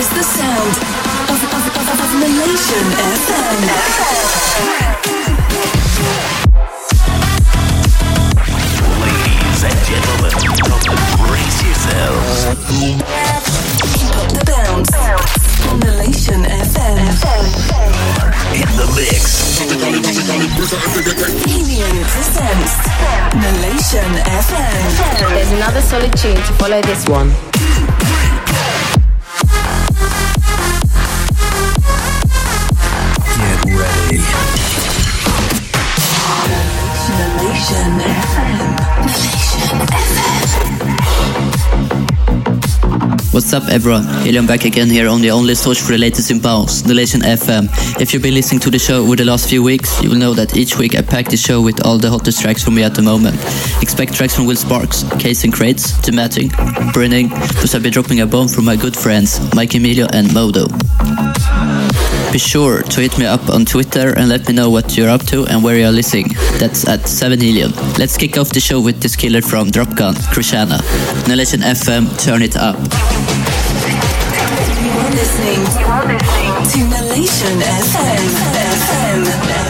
is the sound of, of, of, of Nation FM. Ladies and gentlemen, brace yourselves. Keep up the bounce on Nation FM. In the mix. Helium presents Nation FM. There's another solid tune to follow this one. What's up, everyone? Helium back again here on the only source for the latest in bounce, Nation FM. If you've been listening to the show over the last few weeks, you will know that each week I pack the show with all the hottest tracks from me at the moment. Expect tracks from Will Sparks, Case and Crates, Tematic, Burning, plus I'll be dropping a bomb from my good friends, Mike Emilio and Modo. Be sure to hit me up on Twitter and let me know what you're up to and where you're listening. That's at 7 Helium. Let's kick off the show with this killer from Dropgun, Krishana. Nation FM, turn it up. You are listening to Nation FM. FM.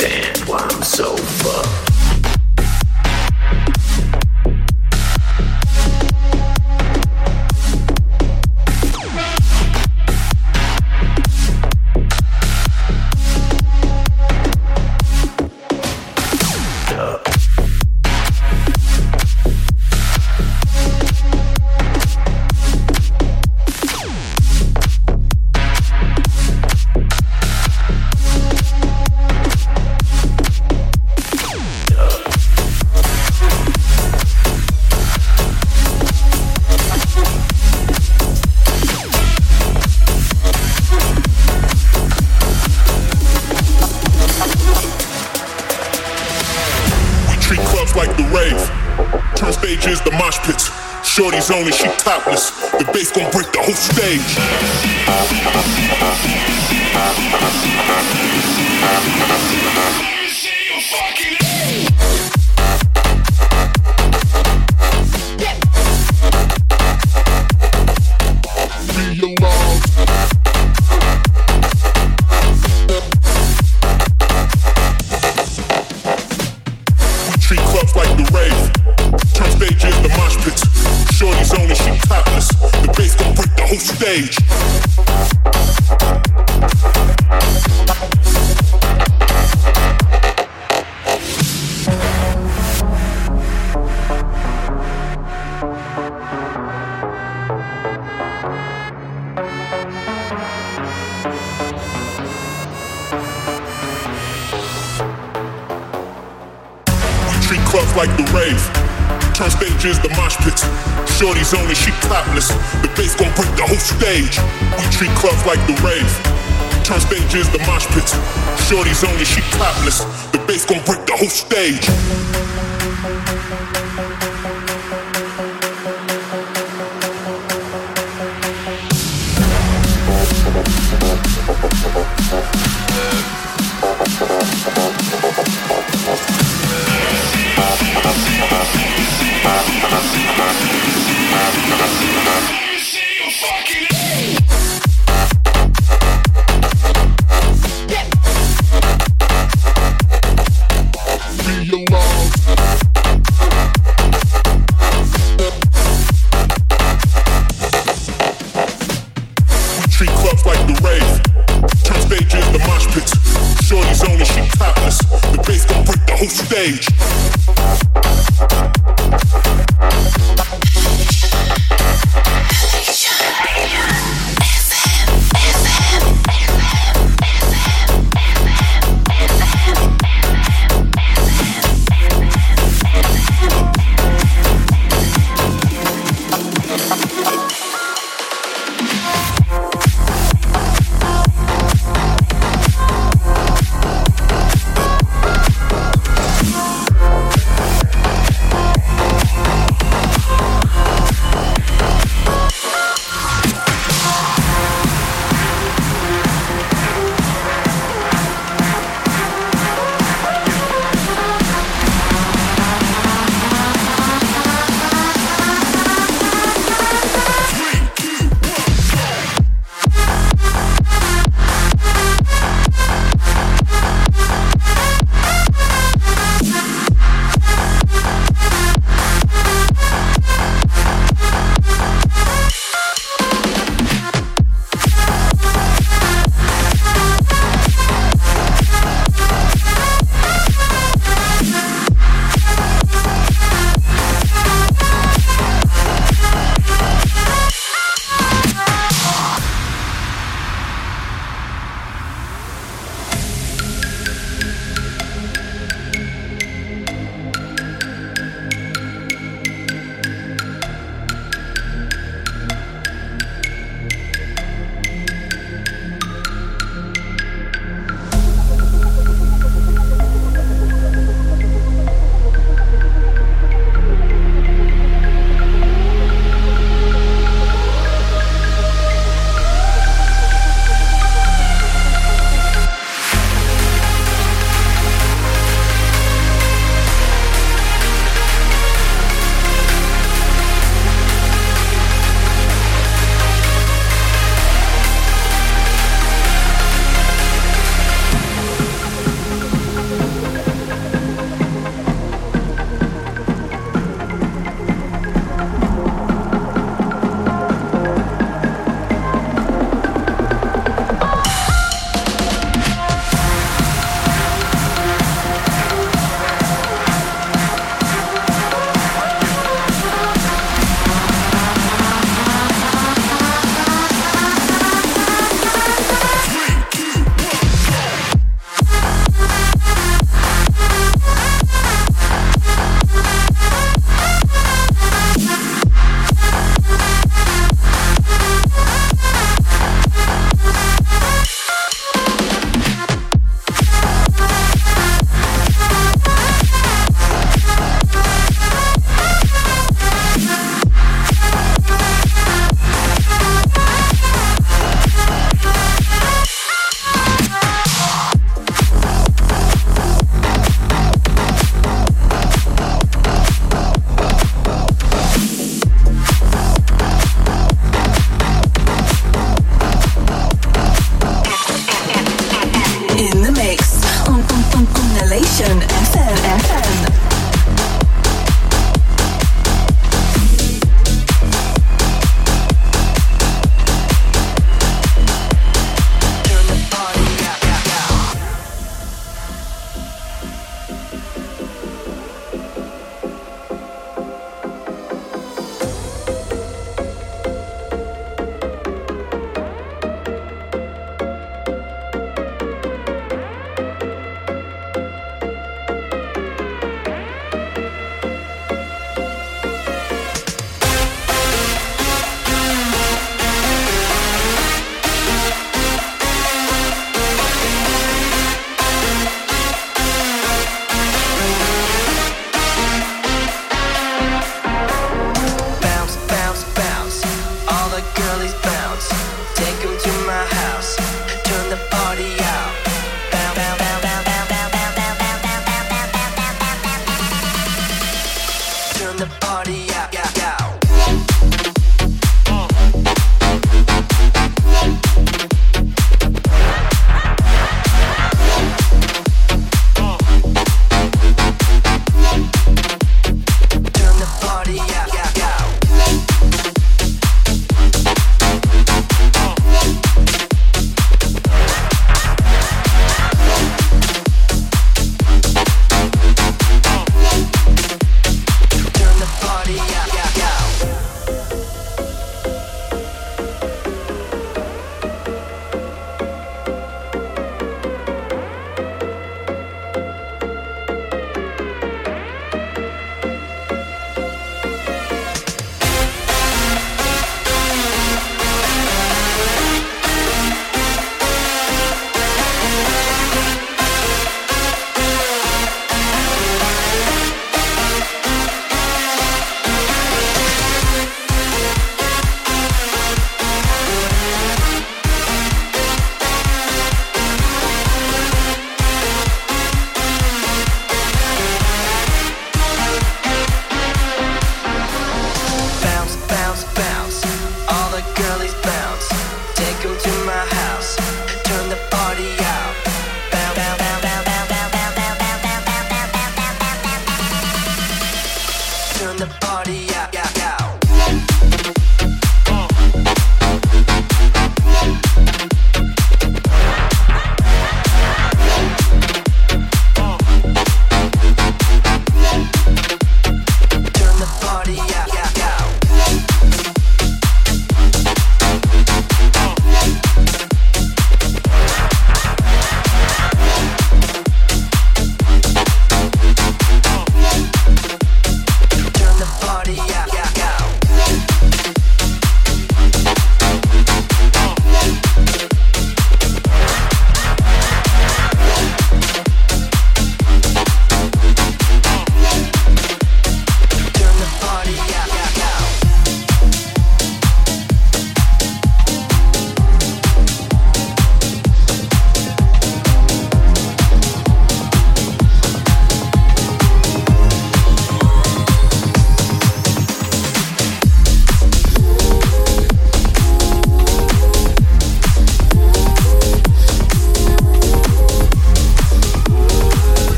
understand why I'm so fucked. Link. Front stages, the mosh pits. Shorty's only she topless. The bass gon' break the whole stage. We treat clubs like the rave. Turn stages, the mosh pits. Shorty's only she topless. The bass gon' break the whole stage.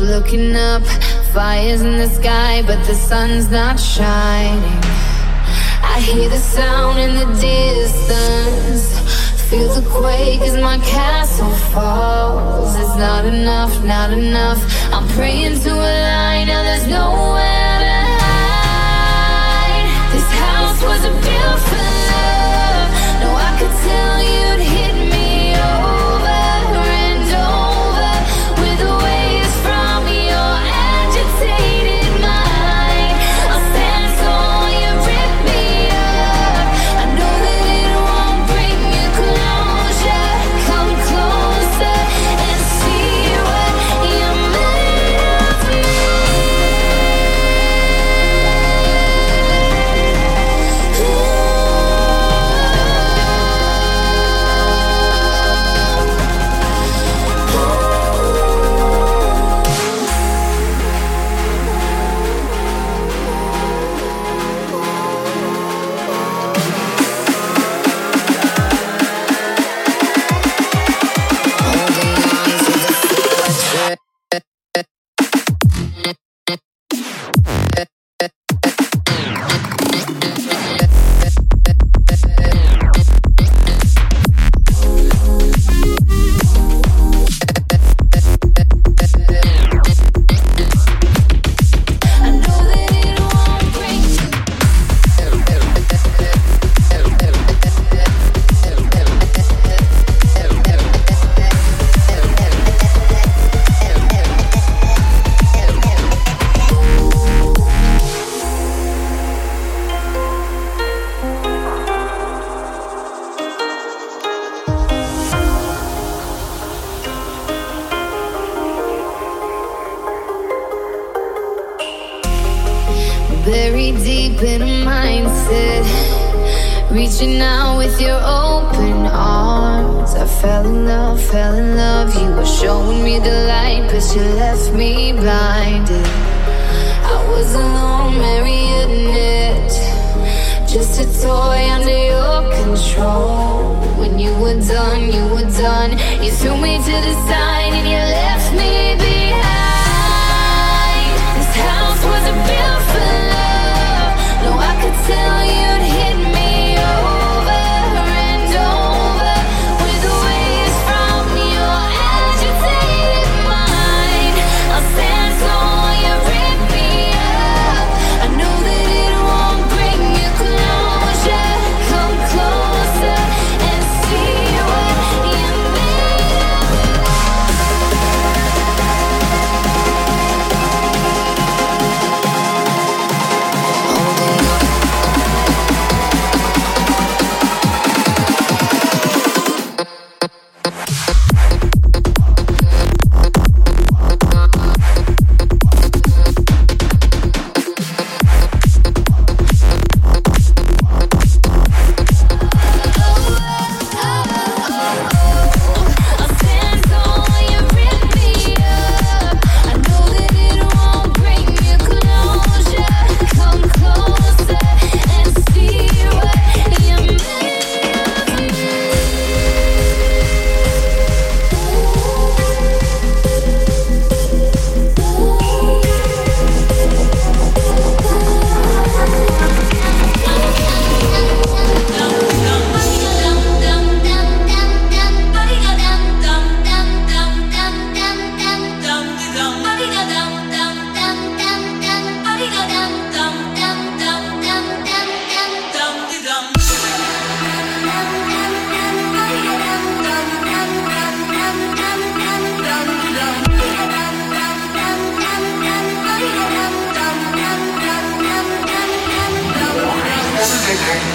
Looking up, fires in the sky, but the sun's not shining. I hear the sound in the distance. Feel the quake as my castle falls. It's not enough, not enough. I'm praying to a line, now there's nowhere to hide. This house wasn't built for The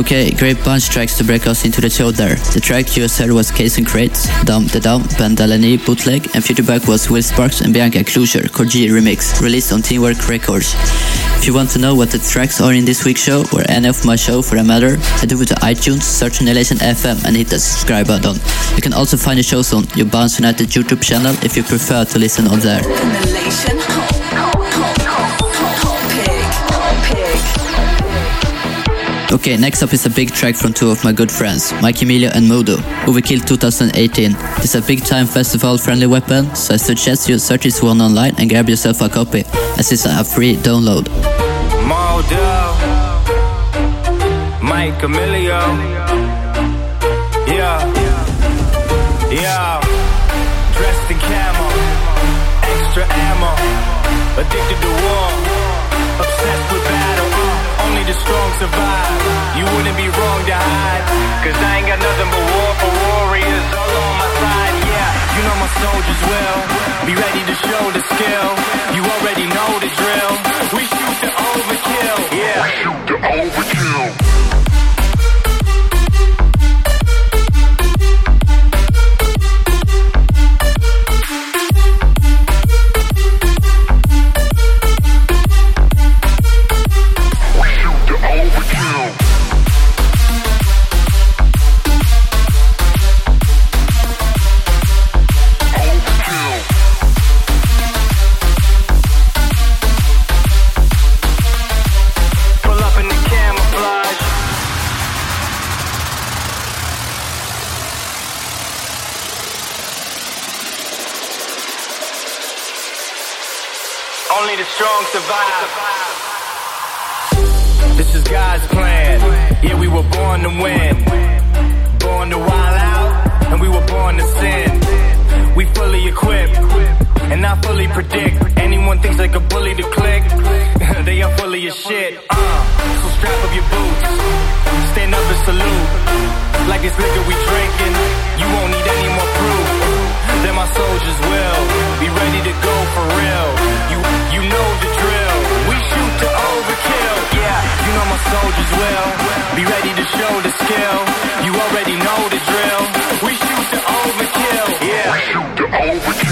Okay, great bunch tracks to break us into the show there. The track you just heard was Case and Crates, Dum the Dum, Ben Delaney, Bootleg, and future back was Will Sparks and Bianca Closure, Corgi Remix, released on Teamwork Records. If you want to know what the tracks are in this week's show, or any of my show for that matter, head over to iTunes, search Nation FM and hit the subscribe button. You can also find the shows on your Bounce United YouTube channel if you prefer to listen on there. Okay, next up is a big track from two of my good friends, Mike Emilio and Modo, who we killed 2018. It's a big time festival friendly weapon, so I suggest you search this one online and grab yourself a copy, as it's a free download. Modo, Mike Emilio, cause I ain't got nothing but war for warriors all on my side. Yeah, you know my soldiers will be ready to This is God's plan. Yeah, we were born to win. Born to wild out, and we were born to sin. We fully equipped, and I fully predict. Anyone thinks they could bully the click, they are fully of shit. Uh, so strap up your boots, stand up and salute. Like this liquor we drinking, you won't need any more proof. Then my soldiers will be ready to go for real. You you know the drill. Soldiers will be ready to show the skill. You already know the drill. We shoot to overkill. Yeah. We shoot The overkill.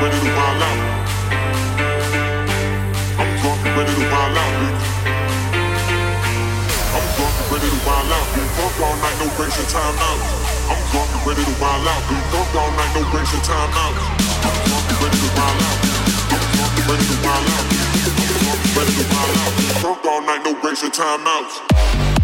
I'm drunk ready to wild out. I'm drunk ready to wild out, all night, no time out. I'm drunk ready to wild out, bitch. All night, no breaks time out. I'm drunk ready to wild out. I'm drunk ready to wild out. I'm drunk ready to wild out. All night, no breaks time out.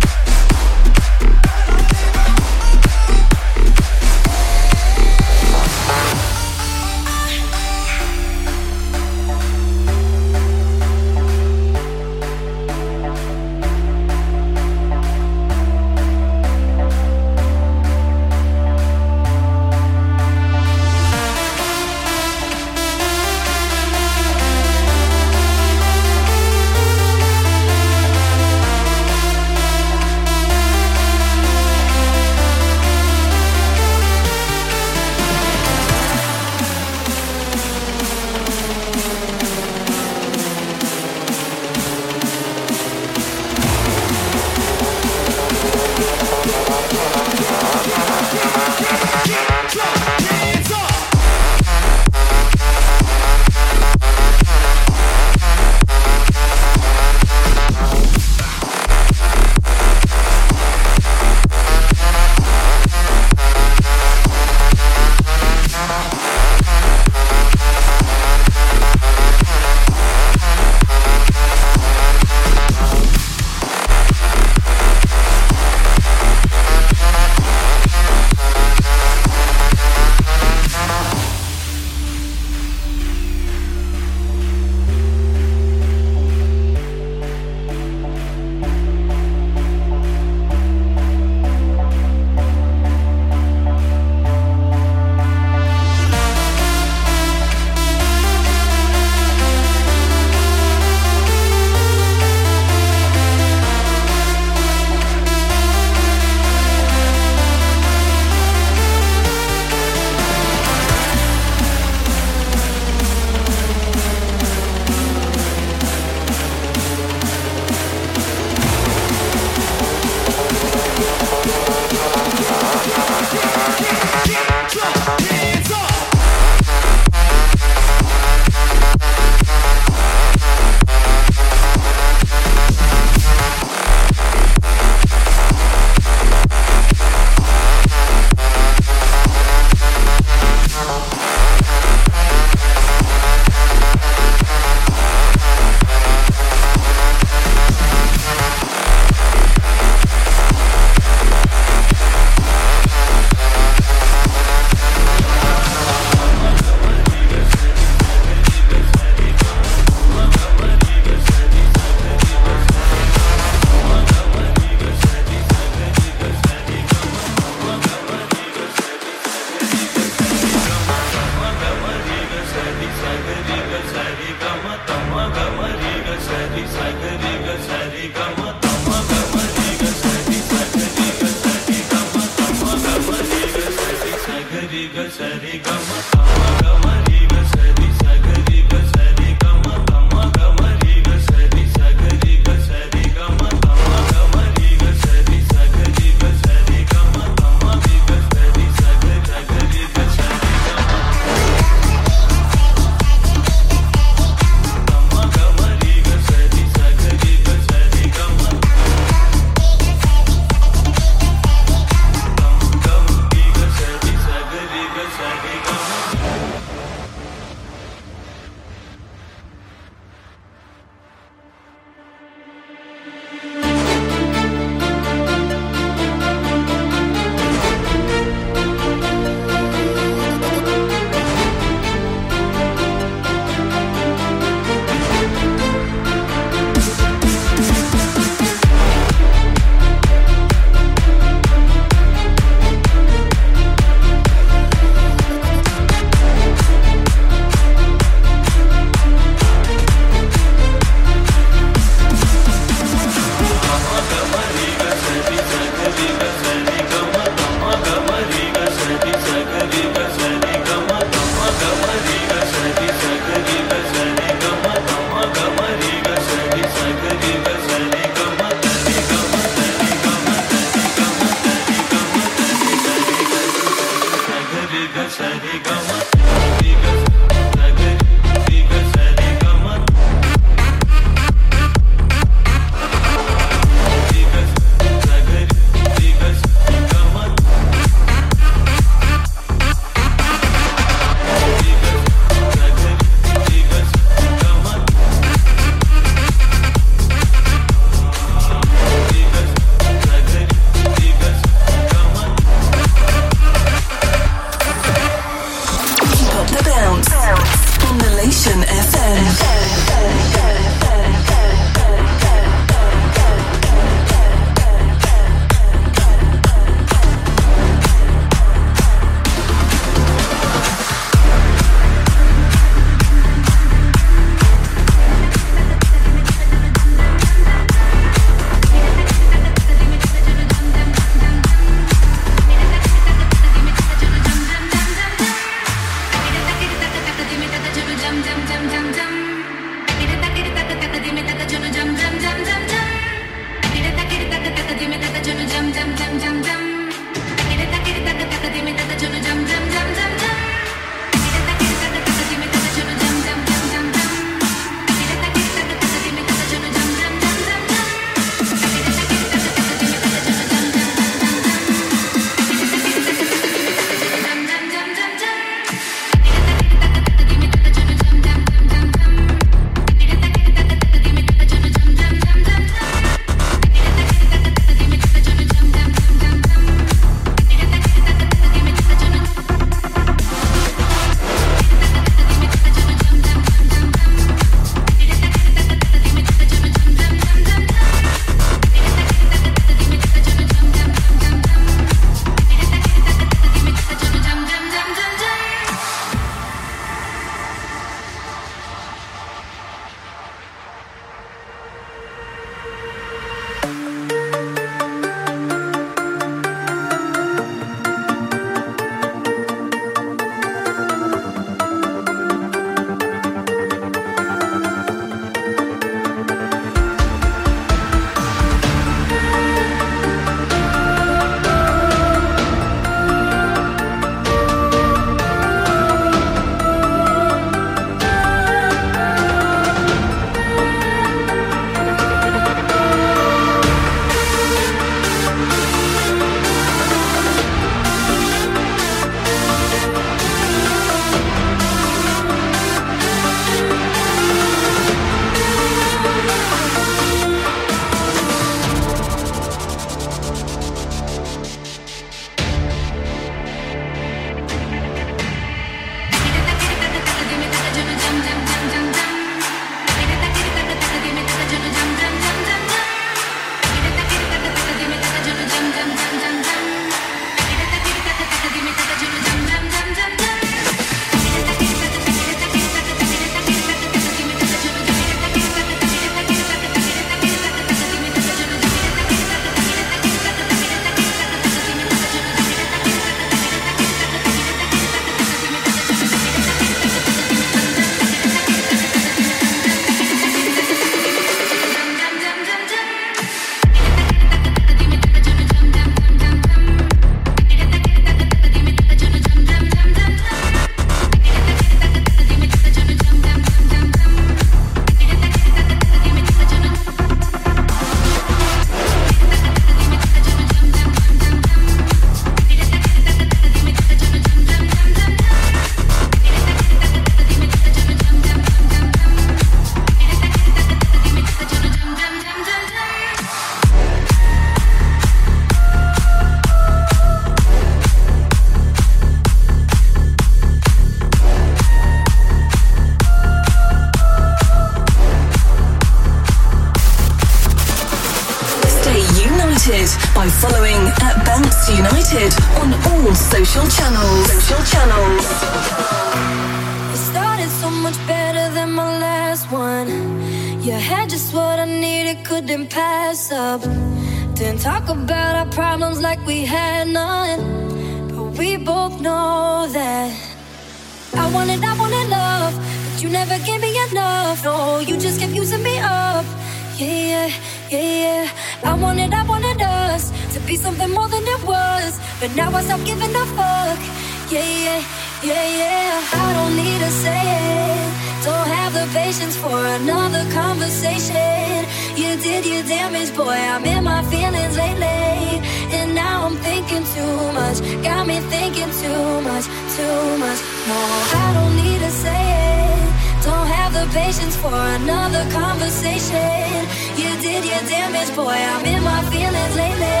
much, got me thinking too much, too much. No, I don't need to say it. Don't have the patience for another conversation. You did your damage, boy. I'm in my feelings lately,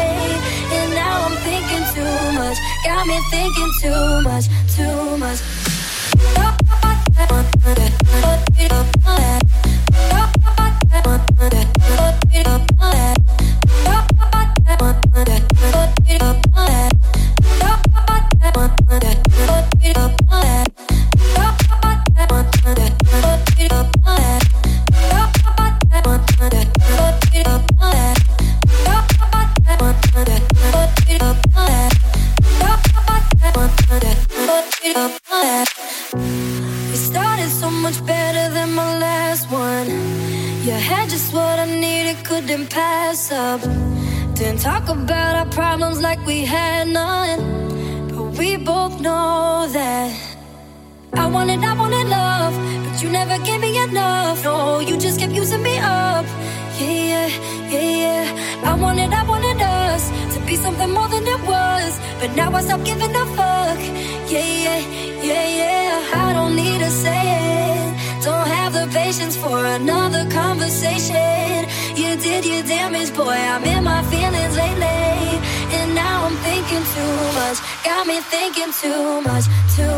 and now I'm thinking too much, got me thinking too much, too much. got me thinking too much, too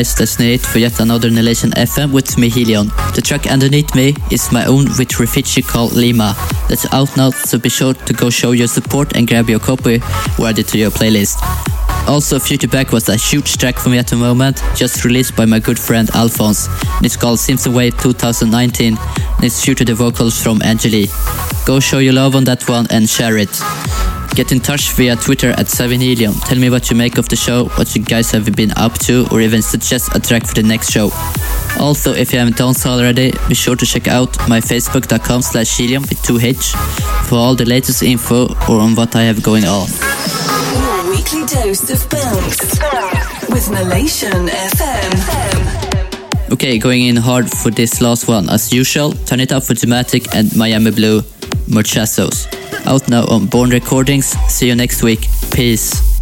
Guys, that's it for yet another Nalation FM with me, Helium. The track underneath me is my own with Refugi called Lima. That's out now, so be sure to go show your support and grab your copy or add it to your playlist. Also, Future Back was a huge track for me at the moment, just released by my good friend Alphonse. It's called Simpson Way 2019, and it's featured the vocals from Angeli. Go show your love on that one and share it. Get in touch via Twitter at 7helium. Tell me what you make of the show, what you guys have been up to, or even suggest a track for the next show. Also, if you haven't done so already, be sure to check out my facebook.com slash helium with 2h for all the latest info or on what I have going on. Your weekly dose of bounce. With Nalation FM. Okay, going in hard for this last one. As usual, turn it up for Dramatic and Miami Blue, Muchachos. Out now on Born Recordings. See you next week. Peace.